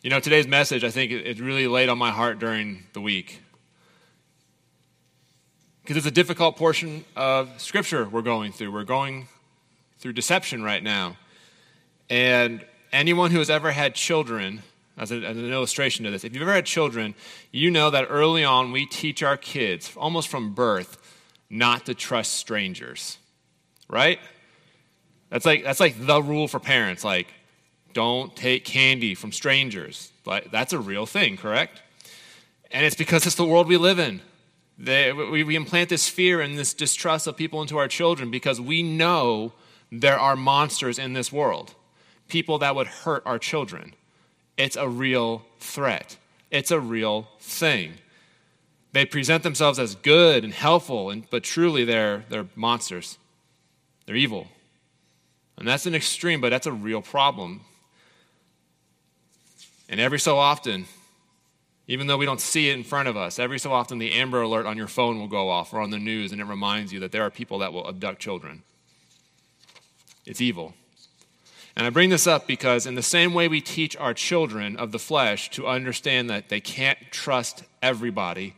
You know, today's message, I think it really laid on my heart during the week. Because it's a difficult portion of Scripture we're going through. We're going through deception right now. And anyone who has ever had children, as, a, as, an illustration to this, if you've ever had children, you know that early on we teach our kids, almost from birth, not to trust strangers. Right? That's like, that's like the rule for parents. Like, don't take candy from strangers. That's a real thing, correct? And it's because it's the world we live in. They, we, we implant this fear and this distrust of people into our children because we know there are monsters in this world, people that would hurt our children. It's a real threat, it's a real thing. They present themselves as good and helpful, and, but truly they're, they're monsters. They're evil. And that's an extreme, but that's a real problem. And every so often, even though we don't see it in front of us, every so often the Amber Alert on your phone will go off or on the news, and it reminds you that there are people that will abduct children. It's evil. And I bring this up because, in the same way we teach our children of the flesh to understand that they can't trust everybody,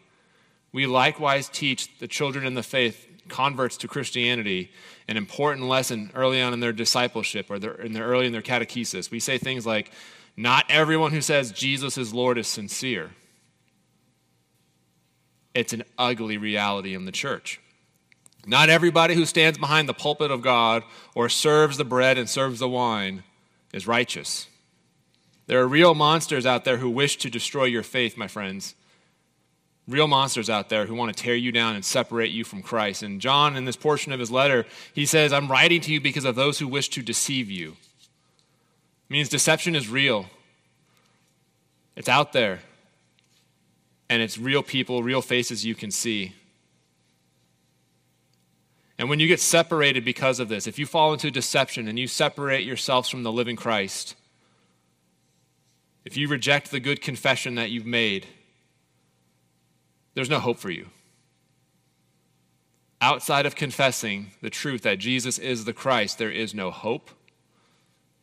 we likewise teach the children in the faith, converts to Christianity, an important lesson early on in their discipleship or their, in their early in their catechesis. We say things like, not everyone who says Jesus is Lord is sincere. It's an ugly reality in the church. Not everybody who stands behind the pulpit of God or serves the bread and serves the wine is righteous. There are real monsters out there who wish to destroy your faith, my friends. Real monsters out there who want to tear you down and separate you from Christ. And John, in this portion of his letter, he says, I'm writing to you because of those who wish to deceive you. Means deception is real, it's out there. And it's real people, real faces you can see. And when you get separated because of this, if you fall into deception and you separate yourselves from the living Christ, if you reject the good confession that you've made, there's no hope for you. Outside of confessing the truth that Jesus is the Christ, there is no hope,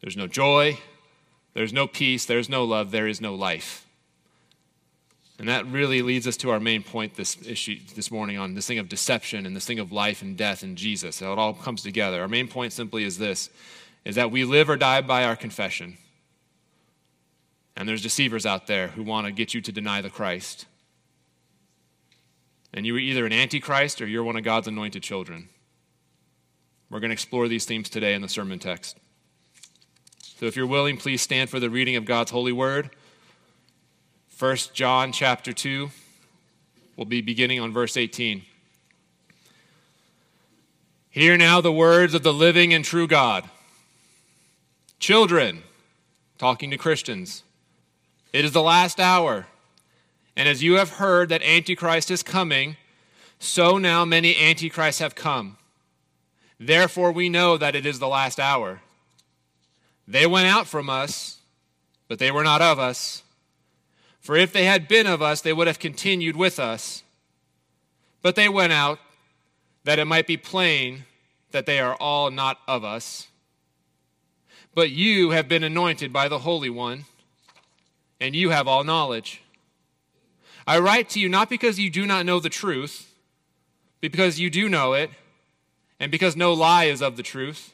there's no joy, there's no peace, there's no love, there is no life. And that really leads us to our main point this issue this morning on this thing of deception and this thing of life and death in Jesus. How it all comes together. Our main point simply is this is that we live or die by our confession. And there's deceivers out there who want to get you to deny the Christ. And you're either an antichrist or you're one of God's anointed children. We're going to explore these themes today in the sermon text. So if you're willing, please stand for the reading of God's holy word. 1 John chapter 2. We'll be beginning on verse 18. Hear now the words of the living and true God. Children, talking to Christians, it is the last hour. And as you have heard that Antichrist is coming, so now many Antichrists have come. Therefore, we know that it is the last hour. They went out from us, but they were not of us. For if they had been of us, they would have continued with us. But they went out, that it might be plain that they are all not of us. But you have been anointed by the Holy One, and you have all knowledge. I write to you not because you do not know the truth, but because you do know it, and because no lie is of the truth.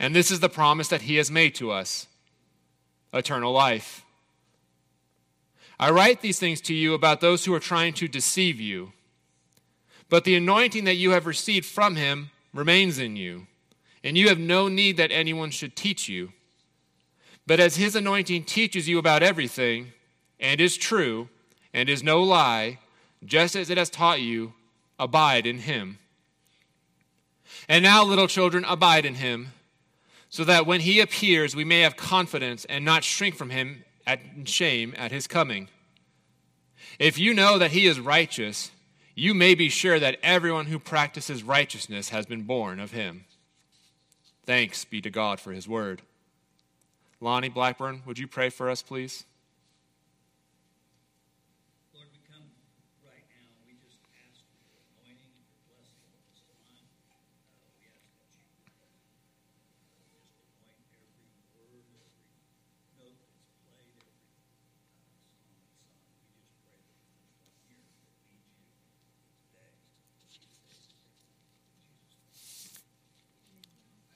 And this is the promise that He has made to us eternal life. I write these things to you about those who are trying to deceive you. But the anointing that you have received from him remains in you, and you have no need that anyone should teach you. But as his anointing teaches you about everything, and is true, and is no lie, just as it has taught you, abide in him. And now, little children, abide in him so that when he appears, we may have confidence and not shrink from him at shame at his coming. If you know that he is righteous, you may be sure that everyone who practices righteousness has been born of him. Thanks be to God for his word. Lonnie Blackburn, would you pray for us, please?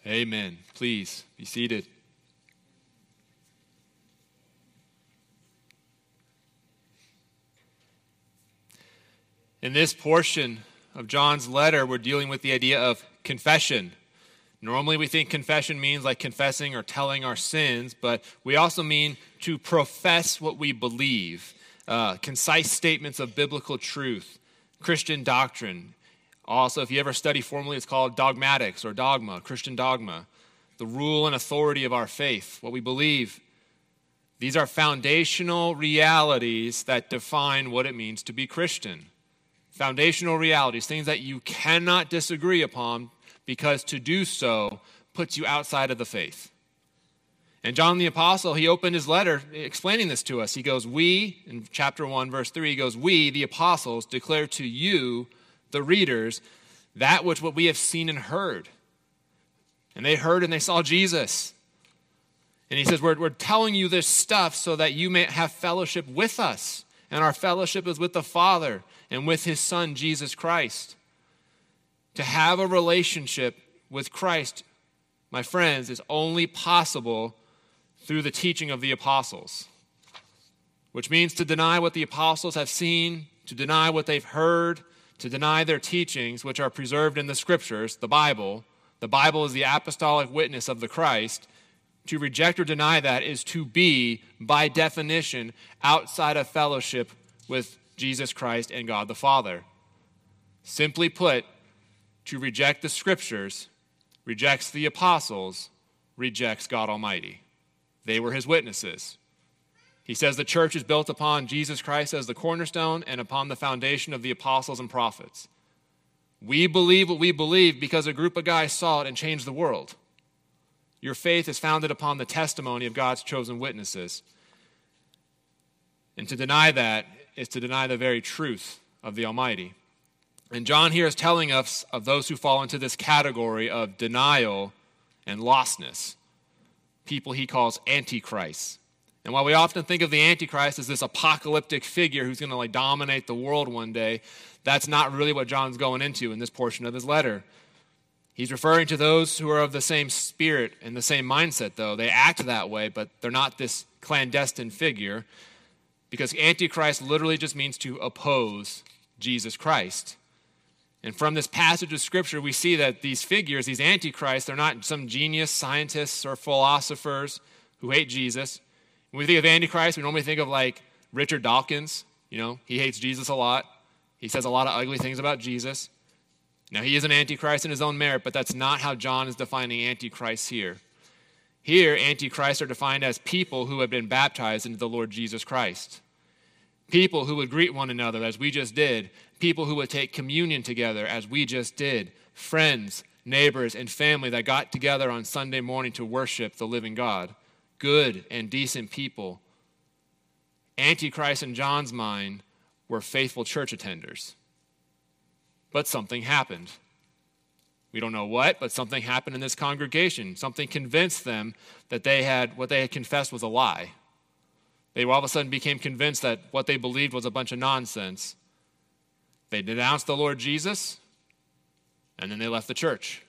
Amen. Please be seated. In this portion of John's letter, we're dealing with the idea of confession. Normally, we think confession means like confessing or telling our sins, but we also mean to profess what we believe, uh, concise statements of biblical truth, Christian doctrine, also, if you ever study formally, it's called dogmatics or dogma, Christian dogma, the rule and authority of our faith, what we believe. These are foundational realities that define what it means to be Christian. Foundational realities, things that you cannot disagree upon because to do so puts you outside of the faith. And John the Apostle, he opened his letter explaining this to us. He goes, We, in chapter 1, verse 3, he goes, We, the apostles, declare to you the readers that which what we have seen and heard. And they heard and they saw Jesus. And he says, we're, we're telling you this stuff so that you may have fellowship with us. And our fellowship is with the Father and with his Son, Jesus Christ. To have a relationship with Christ, my friends, is only possible through the teaching of the apostles, which means to deny what the apostles have seen, to deny what they've heard, to deny their teachings, which are preserved in the scriptures, the Bible. The Bible is the apostolic witness of the Christ. To reject or deny that is to be, by definition, outside of fellowship with Jesus Christ and God the Father. Simply put, to reject the scriptures rejects the apostles, rejects God Almighty. They were his witnesses. He says the church is built upon Jesus Christ as the cornerstone and upon the foundation of the apostles and prophets. We believe what we believe because a group of guys saw it and changed the world. Your faith is founded upon the testimony of God's chosen witnesses. And to deny that is to deny the very truth of the Almighty. And John here is telling us of those who fall into this category of denial and lostness, people he calls antichrists. And while we often think of the Antichrist as this apocalyptic figure who's going to like dominate the world one day, that's not really what John's going into in this portion of his letter. He's referring to those who are of the same spirit and the same mindset, though. They act that way, but they're not this clandestine figure because Antichrist literally just means to oppose Jesus Christ. And from this passage of Scripture, we see that these figures, these Antichrists, they're not some genius scientists or philosophers who hate Jesus. When we think of Antichrist, we normally think of like Richard Dawkins. You know, he hates Jesus a lot. He says a lot of ugly things about Jesus. Now, he is an Antichrist in his own merit, but that's not how John is defining Antichrist here. Here, Antichrists are defined as people who have been baptized into the Lord Jesus Christ. People who would greet one another as we just did. People who would take communion together as we just did. Friends, neighbors, and family that got together on Sunday morning to worship the living God good and decent people. Antichrist in John's mind were faithful church attenders. But something happened. We don't know what, but something happened in this congregation. Something convinced them that they had what they had confessed was a lie. They all of a sudden became convinced that what they believed was a bunch of nonsense. They denounced the Lord Jesus, and then they left the church.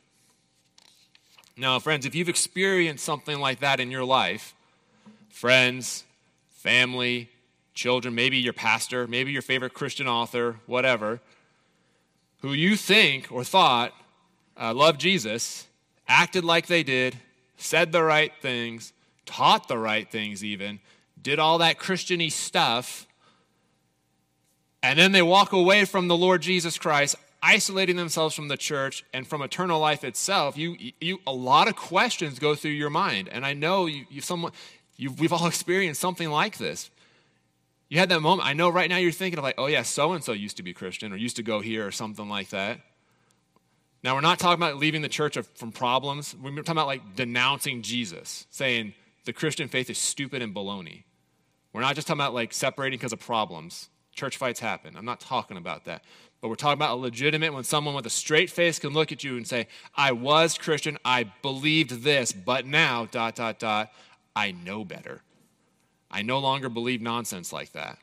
Now, friends, if you've experienced something like that in your life, friends, family, children, maybe your pastor, maybe your favorite Christian author, whatever, who you think or thought uh, loved Jesus, acted like they did, said the right things, taught the right things, even, did all that Christiany stuff, and then they walk away from the Lord Jesus Christ, isolating themselves from the church and from eternal life itself, you, you a lot of questions go through your mind. And I know you, you someone, you, we've all experienced something like this. You had that moment. I know right now you're thinking of like, oh yeah, so and so used to be Christian or used to go here or something like that. Now we're not talking about leaving the church from problems. We're talking about like denouncing Jesus, saying the Christian faith is stupid and baloney. We're not just talking about like separating because of problems. Church fights happen. I'm not talking about that. But we're talking about a legitimate when someone with a straight face can look at you and say, I was Christian, I believed this, but now, dot, dot, dot, I know better. I no longer believe nonsense like that.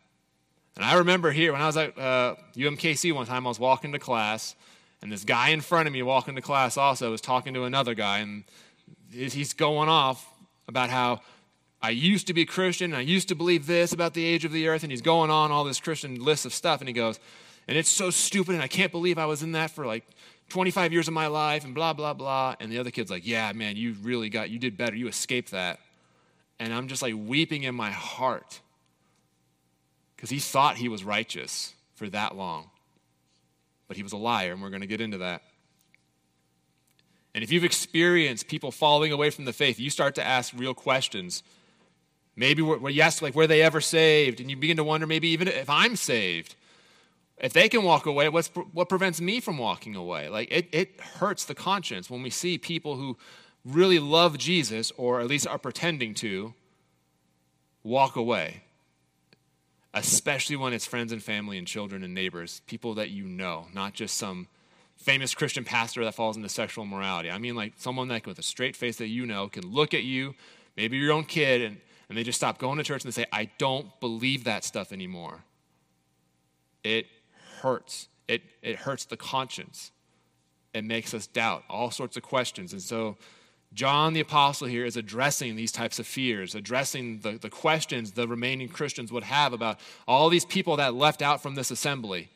And I remember here when I was at uh, UMKC one time, I was walking to class, and this guy in front of me walking to class also was talking to another guy, and he's going off about how I used to be Christian, I used to believe this about the age of the earth, and he's going on all this Christian list of stuff, and he goes, and it's so stupid, and I can't believe I was in that for like 25 years of my life, and blah, blah, blah. And the other kid's like, yeah, man, you really got, you did better, you escaped that. And I'm just like weeping in my heart because he thought he was righteous for that long. But he was a liar, and we're going to get into that. And if you've experienced people falling away from the faith, you start to ask real questions. Maybe ask, like, were they ever saved? And you begin to wonder, maybe even if I'm saved, if they can walk away, what's, what prevents me from walking away? Like, it, it hurts the conscience when we see people who really love Jesus, or at least are pretending to, walk away. Especially when it's friends and family and children and neighbors, people that you know, not just some famous Christian pastor that falls into sexual morality. I mean, like someone that with a straight face that you know can look at you, maybe your own kid, and, and they just stop going to church and they say, I don't believe that stuff anymore. It hurts. It, it hurts the conscience. It makes us doubt all sorts of questions. And so, John the Apostle here is addressing these types of fears, addressing the, the questions the remaining Christians would have about all these people that left out from this assembly.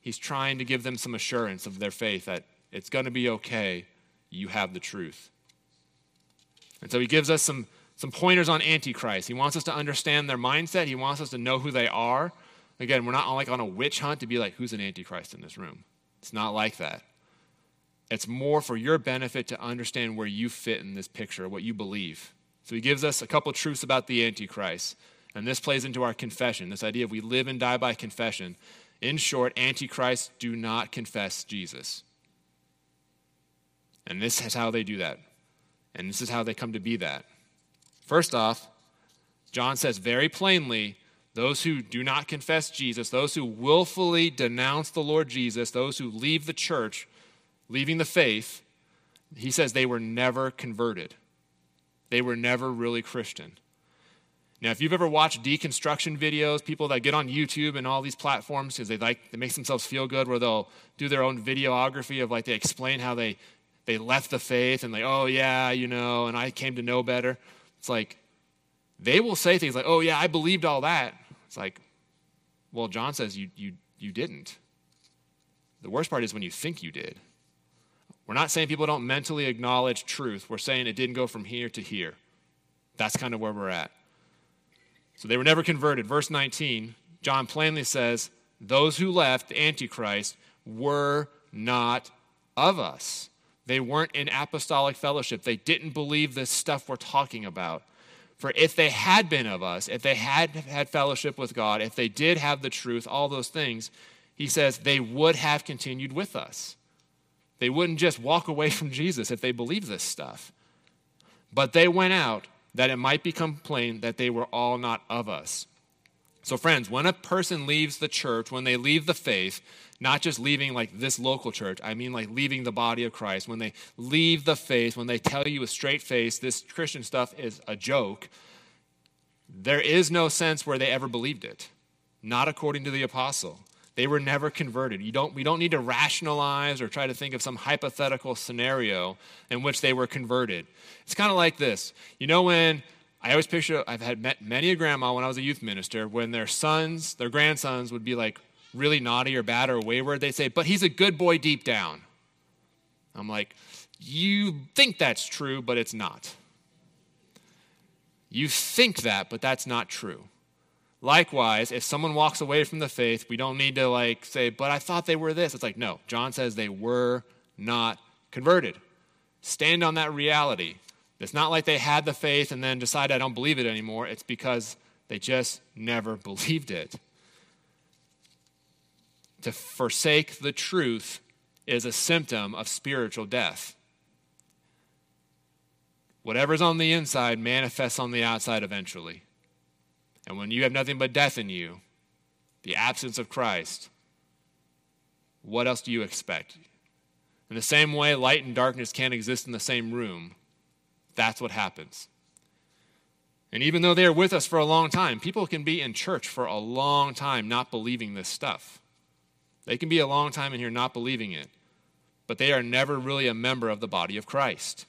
He's trying to give them some assurance of their faith that it's going to be okay. You have the truth. And so he gives us some, some pointers on Antichrist. He wants us to understand their mindset, he wants us to know who they are. Again, we're not on, like on a witch hunt to be like, who's an Antichrist in this room? It's not like that. It's more for your benefit to understand where you fit in this picture, what you believe. So he gives us a couple truths about the Antichrist. And this plays into our confession this idea of we live and die by confession. In short, Antichrists do not confess Jesus. And this is how they do that. And this is how they come to be that. First off, John says very plainly those who do not confess Jesus, those who willfully denounce the Lord Jesus, those who leave the church, leaving the faith, he says they were never converted. They were never really Christian. Now, if you've ever watched deconstruction videos, people that get on YouTube and all these platforms because they like it makes themselves feel good, where they'll do their own videography of like they explain how they they left the faith and like, oh yeah, you know, and I came to know better. It's like they will say things like, oh yeah, I believed all that. It's like, well, John says you you you didn't. The worst part is when you think you did. We're not saying people don't mentally acknowledge truth. We're saying it didn't go from here to here. That's kind of where we're at. So they were never converted. Verse 19, John plainly says, Those who left the Antichrist were not of us. They weren't in apostolic fellowship. They didn't believe this stuff we're talking about. For if they had been of us, if they had had fellowship with God, if they did have the truth, all those things, he says they would have continued with us. They wouldn't just walk away from Jesus if they believed this stuff. But they went out that it might become plain that they were all not of us. So, friends, when a person leaves the church, when they leave the faith, not just leaving like this local church, I mean like leaving the body of Christ, when they leave the faith, when they tell you with straight face this Christian stuff is a joke, there is no sense where they ever believed it. Not according to the apostle. They were never converted. You don't, we don't need to rationalize or try to think of some hypothetical scenario in which they were converted. It's kind of like this. You know, when I always picture, I've had met many a grandma when I was a youth minister, when their sons, their grandsons would be like really naughty or bad or wayward, they'd say, but he's a good boy deep down. I'm like, you think that's true, but it's not. You think that, but that's not true. Likewise, if someone walks away from the faith, we don't need to like say, but I thought they were this. It's like, no, John says they were not converted. Stand on that reality. It's not like they had the faith and then decided I don't believe it anymore. It's because they just never believed it. To forsake the truth is a symptom of spiritual death. Whatever's on the inside manifests on the outside eventually. And when you have nothing but death in you, the absence of Christ, what else do you expect? In the same way, light and darkness can't exist in the same room. That's what happens. And even though they're with us for a long time, people can be in church for a long time not believing this stuff. They can be a long time in here not believing it, but they are never really a member of the body of Christ.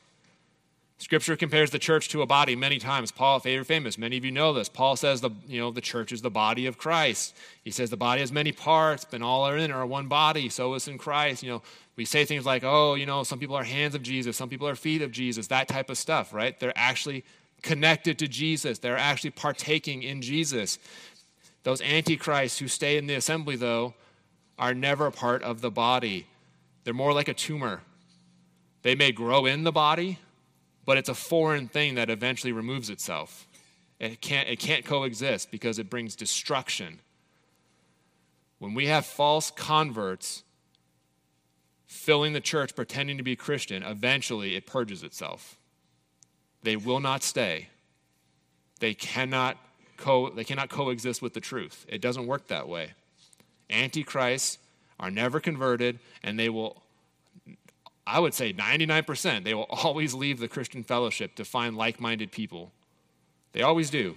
Scripture compares the church to a body many times. Paul, favorite famous, many of you know this. Paul says the you know the church is the body of Christ. He says the body has many parts, but all are in are one body. So is in Christ. You know, we say things like, oh, you know, some people are hands of Jesus, some people are feet of Jesus, that type of stuff, right? They're actually connected to Jesus. They're actually partaking in Jesus. Those antichrists who stay in the assembly, though, are never part of the body. They're more like a tumor. They may grow in the body but it's a foreign thing that eventually removes itself. It can't, it can't coexist because it brings destruction. When we have false converts filling the church pretending to be Christian, eventually it purges itself. They will not stay. They cannot, co- they cannot coexist with the truth. It doesn't work that way. Antichrists are never converted, and they will I would say 99%, they will always leave the Christian fellowship to find like minded people. They always do.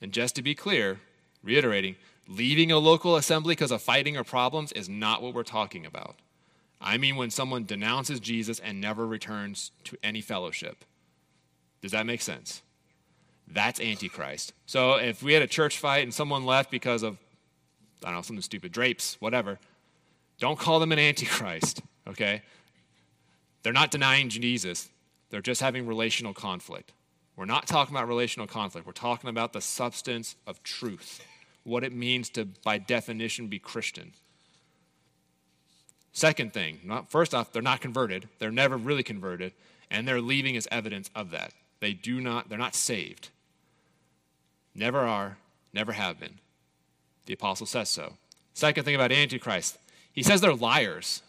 And just to be clear, reiterating, leaving a local assembly because of fighting or problems is not what we're talking about. I mean when someone denounces Jesus and never returns to any fellowship. Does that make sense? That's Antichrist. So if we had a church fight and someone left because of, I don't know, something stupid, drapes, whatever, don't call them an antichrist, okay? They're not denying Jesus, they're just having relational conflict. We're not talking about relational conflict, we're talking about the substance of truth, what it means to, by definition, be Christian. Second thing, not, first off, they're not converted. They're never really converted, and they're leaving as evidence of that. They do not, they're not saved. Never are, never have been. The apostle says so. Second thing about Antichrist, he says they're liars.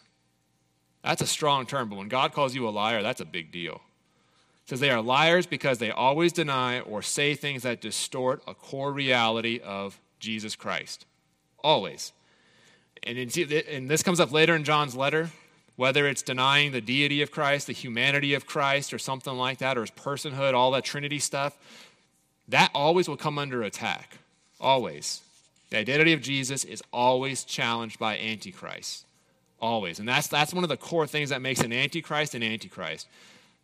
That's a strong term, but when God calls you a liar, that's a big deal. He says they are liars because they always deny or say things that distort a core reality of Jesus Christ. Always. And, and this comes up later in John's letter, whether it's denying the deity of Christ, the humanity of Christ, or something like that, or his personhood, all that Trinity stuff, that always will come under attack. Always. The identity of Jesus is always challenged by Antichrist. Always. And that's, that's one of the core things that makes an Antichrist an Antichrist.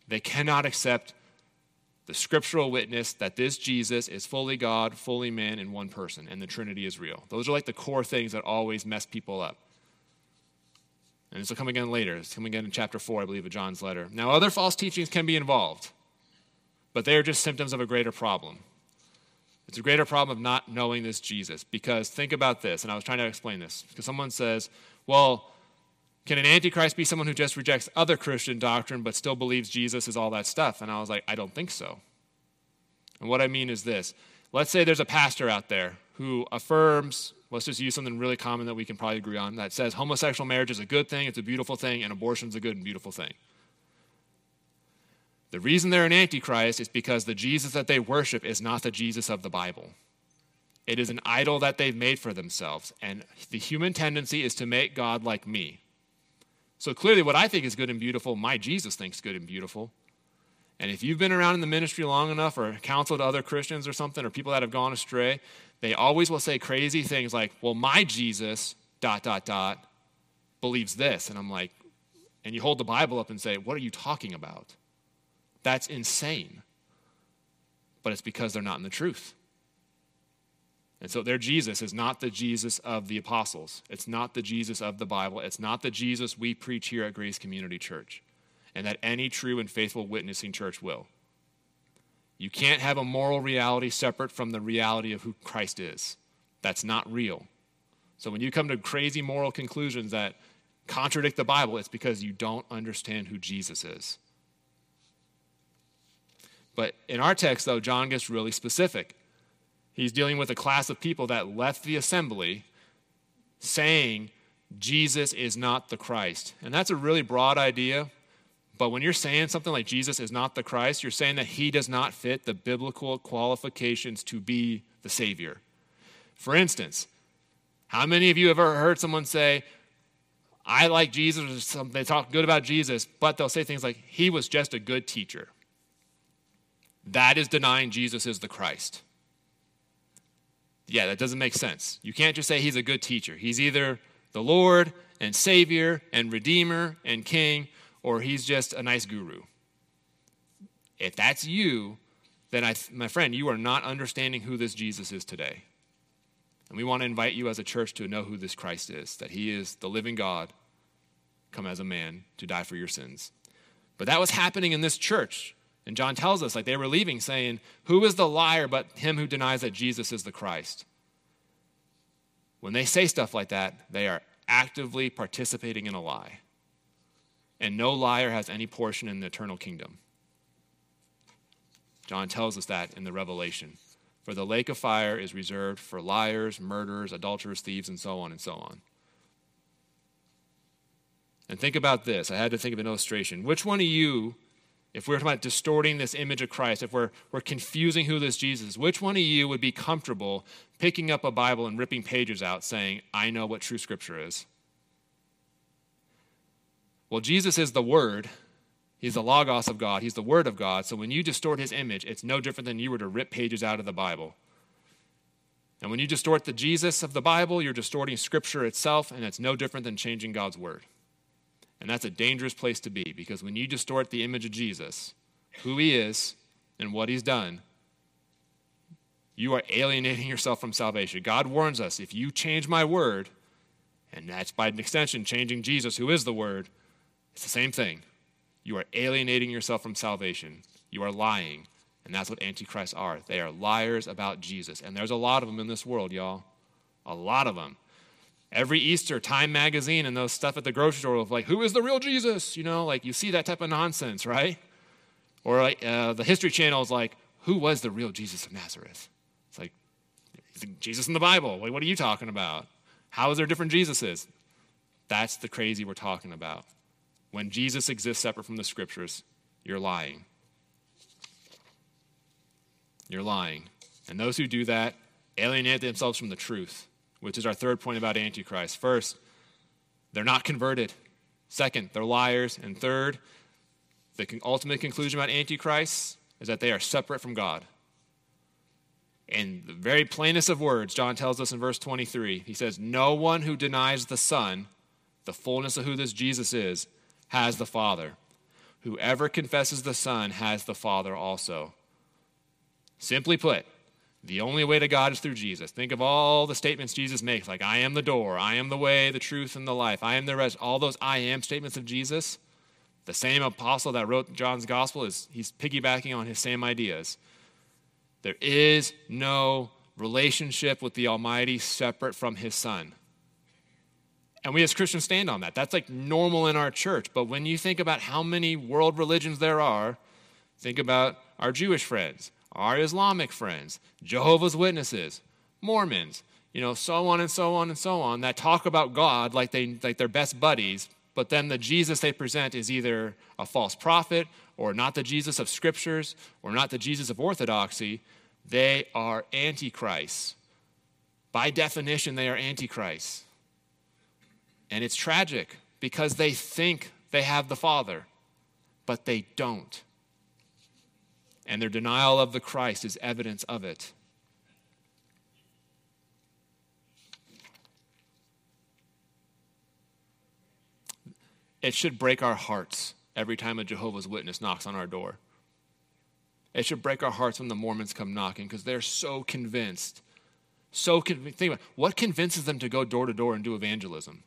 They cannot accept the scriptural witness that this Jesus is fully God, fully man, in one person, and the Trinity is real. Those are like the core things that always mess people up. And this will come again later. It's coming again in chapter 4, I believe, of John's letter. Now, other false teachings can be involved, but they are just symptoms of a greater problem. It's a greater problem of not knowing this Jesus. Because think about this, and I was trying to explain this. Because someone says, well, can an antichrist be someone who just rejects other Christian doctrine but still believes Jesus is all that stuff? And I was like, I don't think so. And what I mean is this let's say there's a pastor out there who affirms, let's just use something really common that we can probably agree on, that says homosexual marriage is a good thing, it's a beautiful thing, and abortion is a good and beautiful thing. The reason they're an antichrist is because the Jesus that they worship is not the Jesus of the Bible. It is an idol that they've made for themselves. And the human tendency is to make God like me. So clearly, what I think is good and beautiful, my Jesus thinks good and beautiful. And if you've been around in the ministry long enough or counseled other Christians or something or people that have gone astray, they always will say crazy things like, well, my Jesus, dot, dot, dot, believes this. And I'm like, and you hold the Bible up and say, what are you talking about? That's insane. But it's because they're not in the truth. And so their Jesus is not the Jesus of the apostles. It's not the Jesus of the Bible. It's not the Jesus we preach here at Grace Community Church, and that any true and faithful witnessing church will. You can't have a moral reality separate from the reality of who Christ is. That's not real. So when you come to crazy moral conclusions that contradict the Bible, it's because you don't understand who Jesus is. But in our text, though, John gets really specific. He's dealing with a class of people that left the assembly saying Jesus is not the Christ. And that's a really broad idea. But when you're saying something like Jesus is not the Christ, you're saying that he does not fit the biblical qualifications to be the Savior. For instance, how many of you have ever heard someone say, I like Jesus, or something, they talk good about Jesus, but they'll say things like, he was just a good teacher. That is denying Jesus is the Christ. Yeah, that doesn't make sense. You can't just say he's a good teacher. He's either the Lord and Savior and Redeemer and King, or he's just a nice guru. If that's you, then I, my friend, you are not understanding who this Jesus is today. And we want to invite you as a church to know who this Christ is that he is the living God, come as a man to die for your sins. But that was happening in this church. And John tells us, like they were leaving, saying, Who is the liar but him who denies that Jesus is the Christ? When they say stuff like that, they are actively participating in a lie. And no liar has any portion in the eternal kingdom. John tells us that in the Revelation. For the lake of fire is reserved for liars, murderers, adulterers, thieves, and so on and so on. And think about this. I had to think of an illustration. Which one of you if we're talking about distorting this image of Christ, if we're, we're confusing who this Jesus is, which one of you would be comfortable picking up a Bible and ripping pages out saying, I know what true scripture is? Well, Jesus is the Word. He's the Logos of God. He's the Word of God. So when you distort his image, it's no different than you were to rip pages out of the Bible. And when you distort the Jesus of the Bible, you're distorting Scripture itself, and it's no different than changing God's Word. And that's a dangerous place to be because when you distort the image of Jesus, who he is, and what he's done, you are alienating yourself from salvation. God warns us if you change my word, and that's by an extension changing Jesus, who is the word, it's the same thing. You are alienating yourself from salvation. You are lying. And that's what antichrists are. They are liars about Jesus. And there's a lot of them in this world, y'all. A lot of them every Easter, Time magazine and those stuff at the grocery store of like, who is the real Jesus? You know, like you see that type of nonsense, right? Or like uh, the History Channel is like, who was the real Jesus of Nazareth? It's like, Jesus in the Bible. Like, what are you talking about? How is there different Jesuses? That's the crazy we're talking about. When Jesus exists separate from the scriptures, you're lying. You're lying. And those who do that alienate themselves from the truth which is our third point about Antichrist. First, they're not converted. Second, they're liars. And third, the ultimate conclusion about Antichrist is that they are separate from God. In the very plainest of words, John tells us in verse 23, he says, No one who denies the Son, the fullness of who this Jesus is, has the Father. Whoever confesses the Son has the Father also. Simply put, the only way to God is through Jesus. Think of all the statements Jesus makes, like, I am the door, I am the way, the truth, and the life, I am the rest. All those I am statements of Jesus, the same apostle that wrote John's gospel is he's piggybacking on his same ideas. There is no relationship with the Almighty separate from his Son. And we as Christians stand on that. That's like normal in our church. But when you think about how many world religions there are, think about our Jewish friends our Islamic friends, Jehovah's Witnesses, Mormons, you know, so on and so on and so on, that talk about God like, they, like they're best buddies, but then the Jesus they present is either a false prophet or not the Jesus of scriptures or not the Jesus of orthodoxy. They are antichrists. By definition, they are antichrists. And it's tragic because they think they have the Father, but they don't and their denial of the Christ is evidence of it. It should break our hearts every time a Jehovah's Witness knocks on our door. It should break our hearts when the Mormons come knocking because they're so convinced. So convinced. Think about what convinces them to go door to door and do evangelism?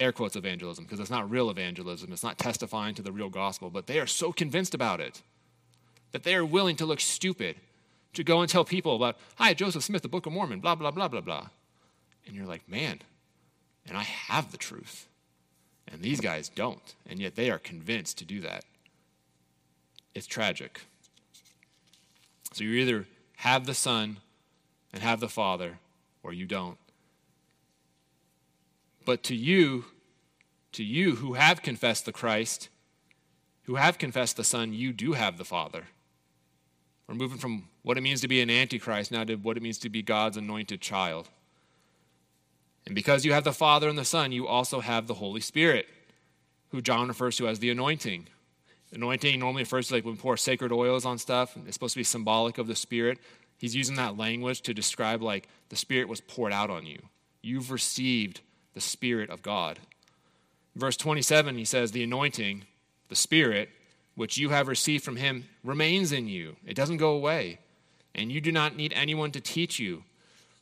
Air quotes evangelism because it's not real evangelism. It's not testifying to the real gospel, but they are so convinced about it that they are willing to look stupid to go and tell people about, hi, Joseph Smith, the Book of Mormon, blah, blah, blah, blah, blah. And you're like, man, and I have the truth. And these guys don't. And yet they are convinced to do that. It's tragic. So you either have the Son and have the Father, or you don't. But to you, to you who have confessed the Christ, who have confessed the Son, you do have the Father. We're moving from what it means to be an antichrist now to what it means to be God's anointed child. And because you have the Father and the Son, you also have the Holy Spirit, who John refers to as the anointing. Anointing normally refers to like when pour sacred oils on stuff. It's supposed to be symbolic of the Spirit. He's using that language to describe like the Spirit was poured out on you. You've received the Spirit of God. Verse 27, he says, The anointing, the Spirit, which you have received from him, remains in you. It doesn't go away. And you do not need anyone to teach you.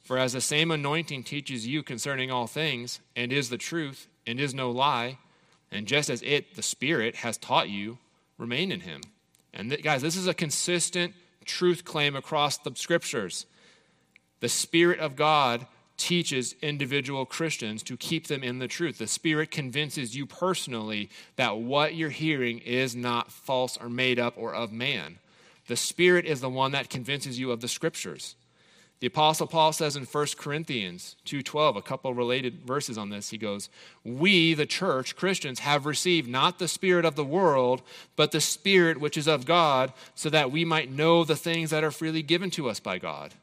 For as the same anointing teaches you concerning all things, and is the truth, and is no lie, and just as it, the Spirit, has taught you, remain in him. And th- guys, this is a consistent truth claim across the scriptures. The Spirit of God teaches individual Christians to keep them in the truth. The Spirit convinces you personally that what you're hearing is not false or made up or of man. The Spirit is the one that convinces you of the Scriptures. The apostle Paul says in 1 Corinthians 2:12, a couple related verses on this. He goes, "We, the church, Christians, have received not the spirit of the world, but the spirit which is of God, so that we might know the things that are freely given to us by God."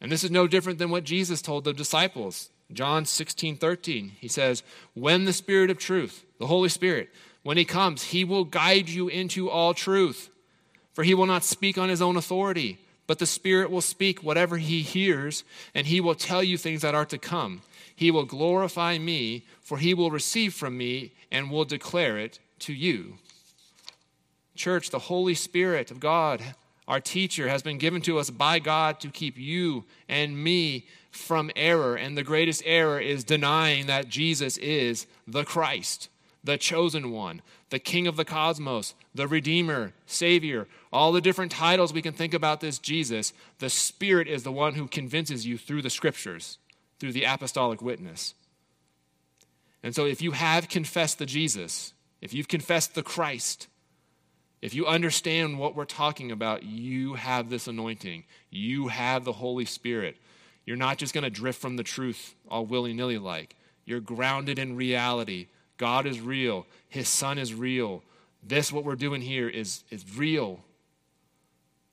And this is no different than what Jesus told the disciples. John 16, 13. He says, When the Spirit of truth, the Holy Spirit, when he comes, he will guide you into all truth. For he will not speak on his own authority, but the Spirit will speak whatever he hears, and he will tell you things that are to come. He will glorify me, for he will receive from me and will declare it to you. Church, the Holy Spirit of God our teacher, has been given to us by God to keep you and me from error. And the greatest error is denying that Jesus is the Christ, the chosen one, the King of the cosmos, the Redeemer, Savior, all the different titles we can think about this Jesus. The Spirit is the one who convinces you through the scriptures, through the apostolic witness. And so if you have confessed the Jesus, if you've confessed the Christ, if you understand what we're talking about, you have this anointing. You have the Holy Spirit. You're not just going to drift from the truth all willy nilly like. You're grounded in reality. God is real, His Son is real. This, what we're doing here, is, is real.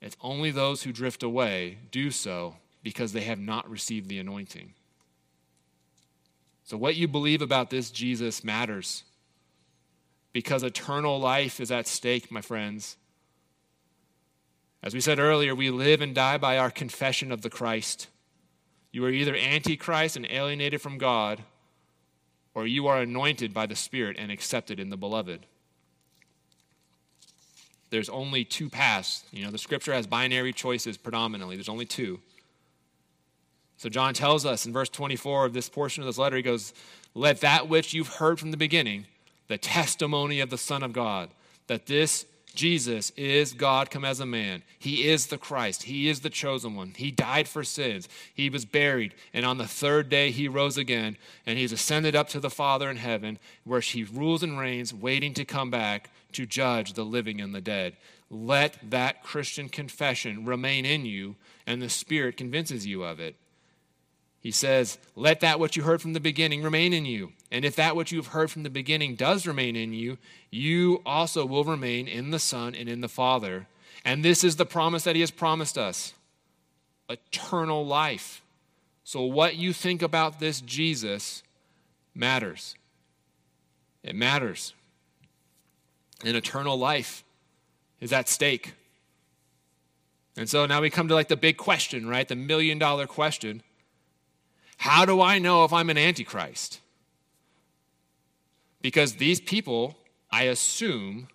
It's only those who drift away do so because they have not received the anointing. So, what you believe about this Jesus matters because eternal life is at stake, my friends. As we said earlier, we live and die by our confession of the Christ. You are either antichrist and alienated from God, or you are anointed by the Spirit and accepted in the beloved. There's only two paths. You know, the scripture has binary choices predominantly. There's only two. So John tells us in verse 24 of this portion of this letter, he goes, Let that which you've heard from the beginning, the testimony of the Son of God, that this Jesus is God come as a man. He is the Christ. He is the chosen one. He died for sins. He was buried. And on the third day, he rose again. And he's ascended up to the Father in heaven, where he rules and reigns, waiting to come back to judge the living and the dead. Let that Christian confession remain in you, and the Spirit convinces you of it. He says, Let that what you heard from the beginning remain in you. And if that what you've heard from the beginning does remain in you, you also will remain in the Son and in the Father. And this is the promise that He has promised us eternal life. So, what you think about this Jesus matters. It matters. And eternal life is at stake. And so now we come to like the big question, right? The million dollar question how do I know if I'm an antichrist? Because these people, I assume,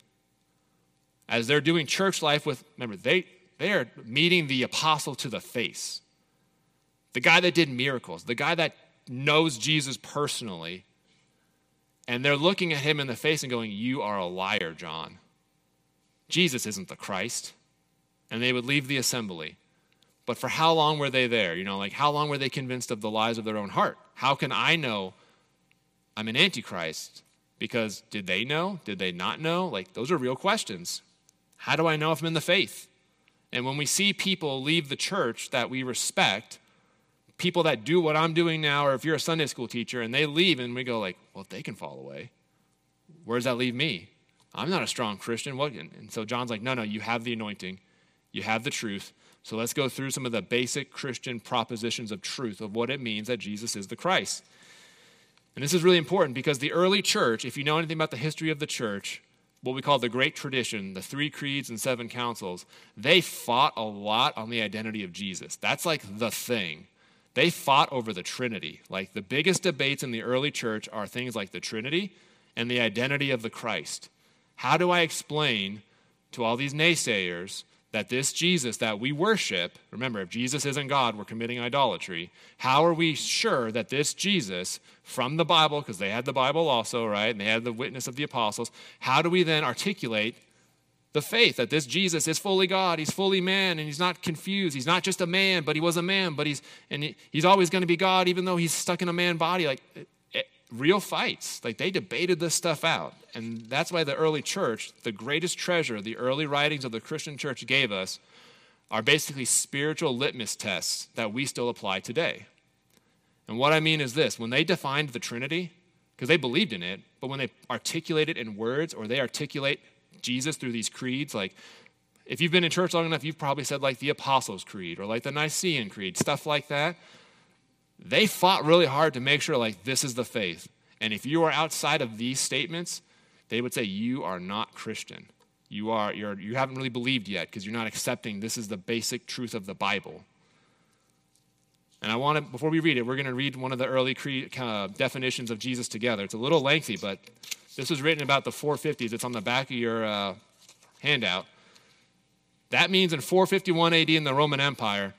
as they're doing church life with, remember, they, they are meeting the apostle to the face. The guy that did miracles, the guy that knows Jesus personally. And they're looking at him in the face and going, You are a liar, John. Jesus isn't the Christ. and they would leave the assembly. But for how long were they there? You know, like how long were they convinced of the lies of their own heart? How can I know I'm an antichrist? Because did they know? Did they not know? Like, those are real questions. How do I know if I'm in the faith? And when we see people leave the church that we respect, people that do what I'm doing now, or if you're a Sunday school teacher and they leave and we go like, well, if they can fall away, where does that leave me? I'm not a strong Christian. What? And so John's like, no, no, you have the anointing, you have the truth. So let's go through some of the basic Christian propositions of truth of what it means that Jesus is the Christ. And this is really important because the early church, if you know anything about the history of the church, what we call the Great Tradition, the three creeds and seven councils, they fought a lot on the identity of Jesus. That's like the thing. They fought over the Trinity. Like the biggest debates in the early church are things like the Trinity and the identity of the Christ. How do I explain to all these naysayers that this Jesus that we worship, remember, if Jesus isn't God, we're committing idolatry. How are we sure that this Jesus from the Bible, because they had the Bible also, right? And they had the witness of the apostles, how do we then articulate the faith that this Jesus is fully God, he's fully man, and he's not confused. He's not just a man, but he was a man, but he's and he, he's always going to be God, even though he's stuck in a man body. Like real fights. Like they debated this stuff out. And that's why the early church, the greatest treasure the early writings of the Christian church gave us, are basically spiritual litmus tests that we still apply today. And what I mean is this when they defined the Trinity, because they believed in it, but when they articulate it in words or they articulate Jesus through these creeds, like if you've been in church long enough, you've probably said like the Apostles' Creed or like the Nicene Creed, stuff like that they fought really hard to make sure, like, this is the faith. And if you are outside of these statements, they would say you are not Christian. You are you're, you haven't really believed yet because you're not accepting this is the basic truth of the Bible. And I want to, before we read it, we're going to read one of the early creed, uh, definitions of Jesus together. It's a little lengthy, but this was written about the 450s. It's on the back of your uh, handout. That means in 451 AD in the Roman Empire,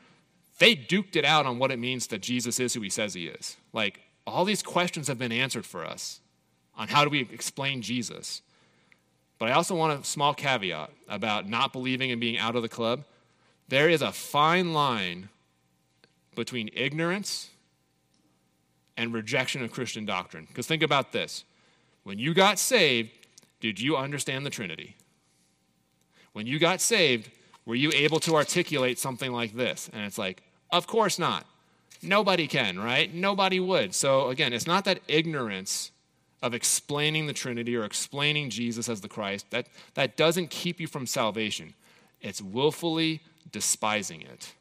they duked it out on what it means that Jesus is who he says he is. Like, all these questions have been answered for us on how do we explain Jesus. But I also want a small caveat about not believing and being out of the club. There is a fine line between ignorance and rejection of Christian doctrine. Because think about this when you got saved, did you understand the Trinity? When you got saved, were you able to articulate something like this? And it's like, of course not. Nobody can, right? Nobody would. So again, it's not that ignorance of explaining the Trinity or explaining Jesus as the Christ that, that doesn't keep you from salvation. It's willfully despising it.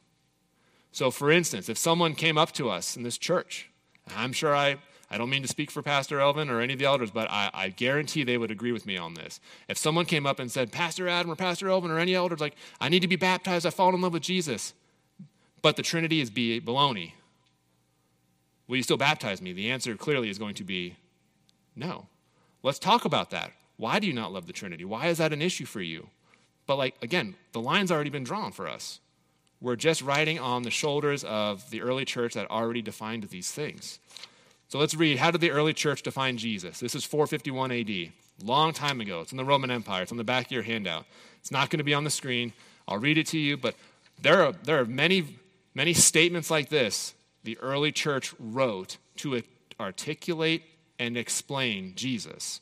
So, for instance, if someone came up to us in this church, I'm sure I I don't mean to speak for Pastor Elvin or any of the elders, but I, I, guarantee they would agree with me on this. If someone came up and said, Pastor Adam or Pastor Elvin or any elders, like, I need to be baptized, I've fallen in love with Jesus, but the Trinity is baloney, will you still baptize me? The answer clearly is going to be no. Let's talk about that. Why do you not love the Trinity? Why is that an issue for you? But, like, again, the line's already been drawn for us. We're just riding on the shoulders of the early church that already defined these things. So let's read. How did the early church define Jesus? This is 451 AD, long time ago. It's in the Roman Empire. It's on the back of your handout. It's not going to be on the screen. I'll read it to you, but there are, there are many, many statements like this the early church wrote to articulate and explain Jesus.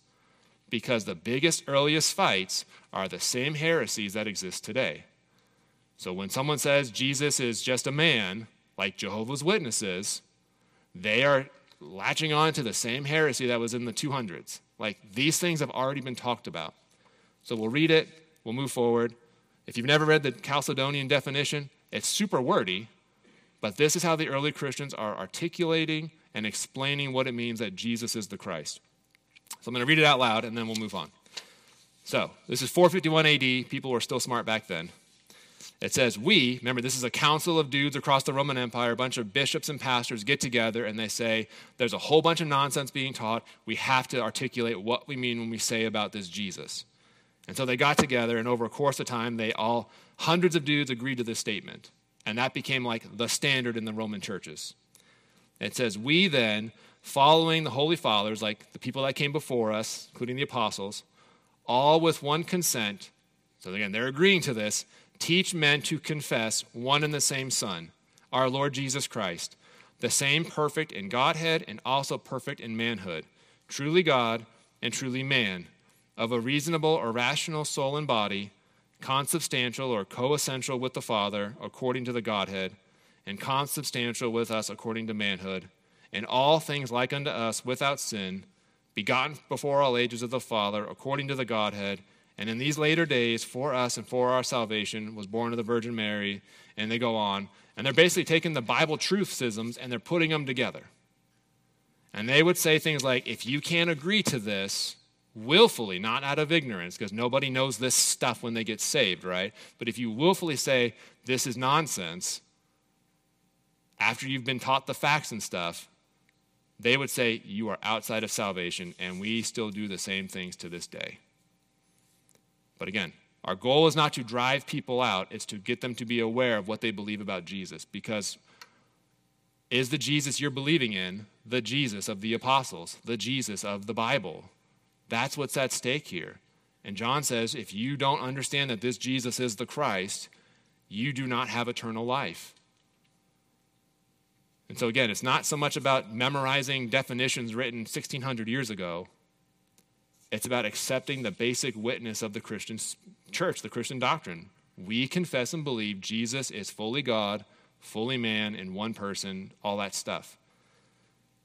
Because the biggest, earliest fights are the same heresies that exist today. So when someone says Jesus is just a man, like Jehovah's Witnesses, they are latching on to the same heresy that was in the 200s. Like these things have already been talked about. So we'll read it, we'll move forward. If you've never read the Chalcedonian definition, it's super wordy, but this is how the early Christians are articulating and explaining what it means that Jesus is the Christ. So I'm going to read it out loud and then we'll move on. So, this is 451 AD. People were still smart back then. It says, We, remember, this is a council of dudes across the Roman Empire, a bunch of bishops and pastors get together and they say, There's a whole bunch of nonsense being taught. We have to articulate what we mean when we say about this Jesus. And so they got together, and over a course of time, they all, hundreds of dudes agreed to this statement. And that became like the standard in the Roman churches. It says, We then, following the Holy Fathers, like the people that came before us, including the apostles, all with one consent, so again, they're agreeing to this, teach men to confess one and the same Son, our Lord Jesus Christ, the same perfect in Godhead and also perfect in manhood, truly God and truly man, of a reasonable or rational soul and body, consubstantial or coessential with the Father according to the Godhead, and consubstantial with us according to manhood, and all things like unto us without sin, begotten before all ages of the Father according to the Godhead and in these later days, for us and for our salvation, was born of the Virgin Mary. And they go on. And they're basically taking the Bible truthsisms and they're putting them together. And they would say things like, if you can't agree to this willfully, not out of ignorance, because nobody knows this stuff when they get saved, right? But if you willfully say, this is nonsense, after you've been taught the facts and stuff, they would say, you are outside of salvation, and we still do the same things to this day. But again, our goal is not to drive people out, it's to get them to be aware of what they believe about Jesus. Because is the Jesus you're believing in the Jesus of the apostles, the Jesus of the Bible? That's what's at stake here. And John says if you don't understand that this Jesus is the Christ, you do not have eternal life. And so, again, it's not so much about memorizing definitions written 1600 years ago. It's about accepting the basic witness of the Christian church, the Christian doctrine. We confess and believe Jesus is fully God, fully man, in one person, all that stuff.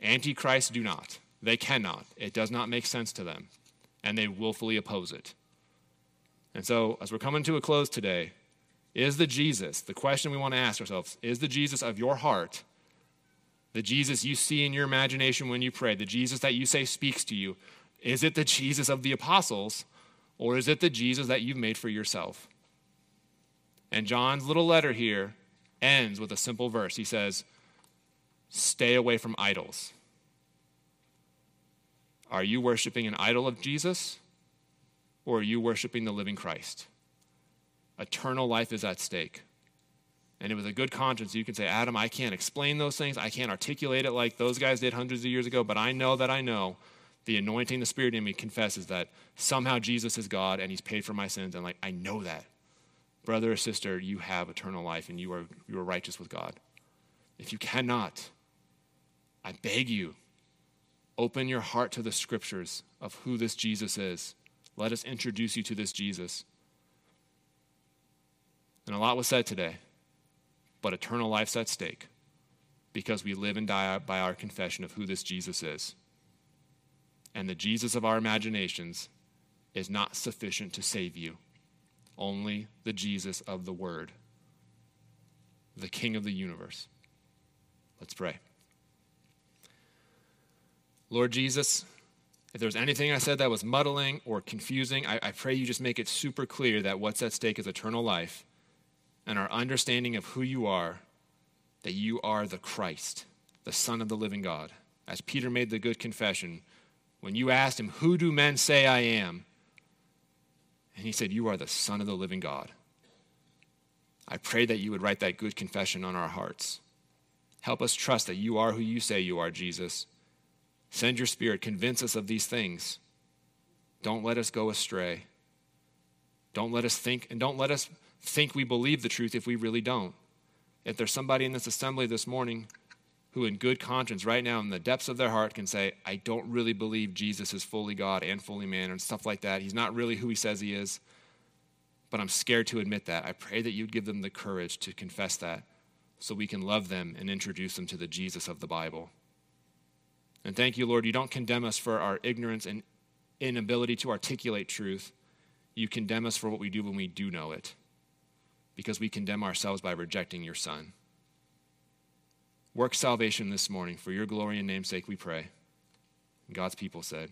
Antichrists do not. They cannot. It does not make sense to them. And they willfully oppose it. And so, as we're coming to a close today, is the Jesus, the question we want to ask ourselves, is the Jesus of your heart, the Jesus you see in your imagination when you pray, the Jesus that you say speaks to you, is it the Jesus of the apostles, or is it the Jesus that you've made for yourself? And John's little letter here ends with a simple verse. He says, Stay away from idols. Are you worshiping an idol of Jesus, or are you worshiping the living Christ? Eternal life is at stake. And it was a good conscience, you can say, Adam, I can't explain those things. I can't articulate it like those guys did hundreds of years ago, but I know that I know the anointing, the Spirit in me confesses that somehow Jesus is God and He's paid for my sins. And like, I know that. Brother or sister, you have eternal life and you are, you are righteous with God. If you cannot, I beg you, open your heart to the scriptures of who this Jesus is. Let us introduce you to this Jesus. And a lot was said today, but eternal life's at stake because we live and die by our confession of who this Jesus is and the Jesus of our imaginations is not sufficient to save you. Only the Jesus of the Word, the King of the universe. Let's pray. Lord Jesus, if there's anything I said that was muddling or confusing, I, I, pray you just make it super clear that what's at stake is eternal life and our understanding of who you are, that you are the Christ, the Son of the living God. As Peter made the good confession, when you asked him, Who do men say I am? And he said, You are the Son of the living God. I pray that you would write that good confession on our hearts. Help us trust that you are who you say you are, Jesus. Send your spirit, convince us of these things. Don't let us go astray. Don't let us think, and don't let us think we believe the truth if we really don't. If there's somebody in this assembly this morning who, in good conscience, right now in the depths of their heart, can say, I don't really believe Jesus is fully God and fully man and stuff like that. He's not really who he says he is, but I'm scared to admit that. I pray that you'd give them the courage to confess that so we can love them and introduce them to the Jesus of the Bible. And thank you, Lord, you don't condemn us for our ignorance and inability to articulate truth. You condemn us for what we do when we do know it, because we condemn ourselves by rejecting your Son. Work salvation this morning. For your glory and namesake, we pray. And God's people said,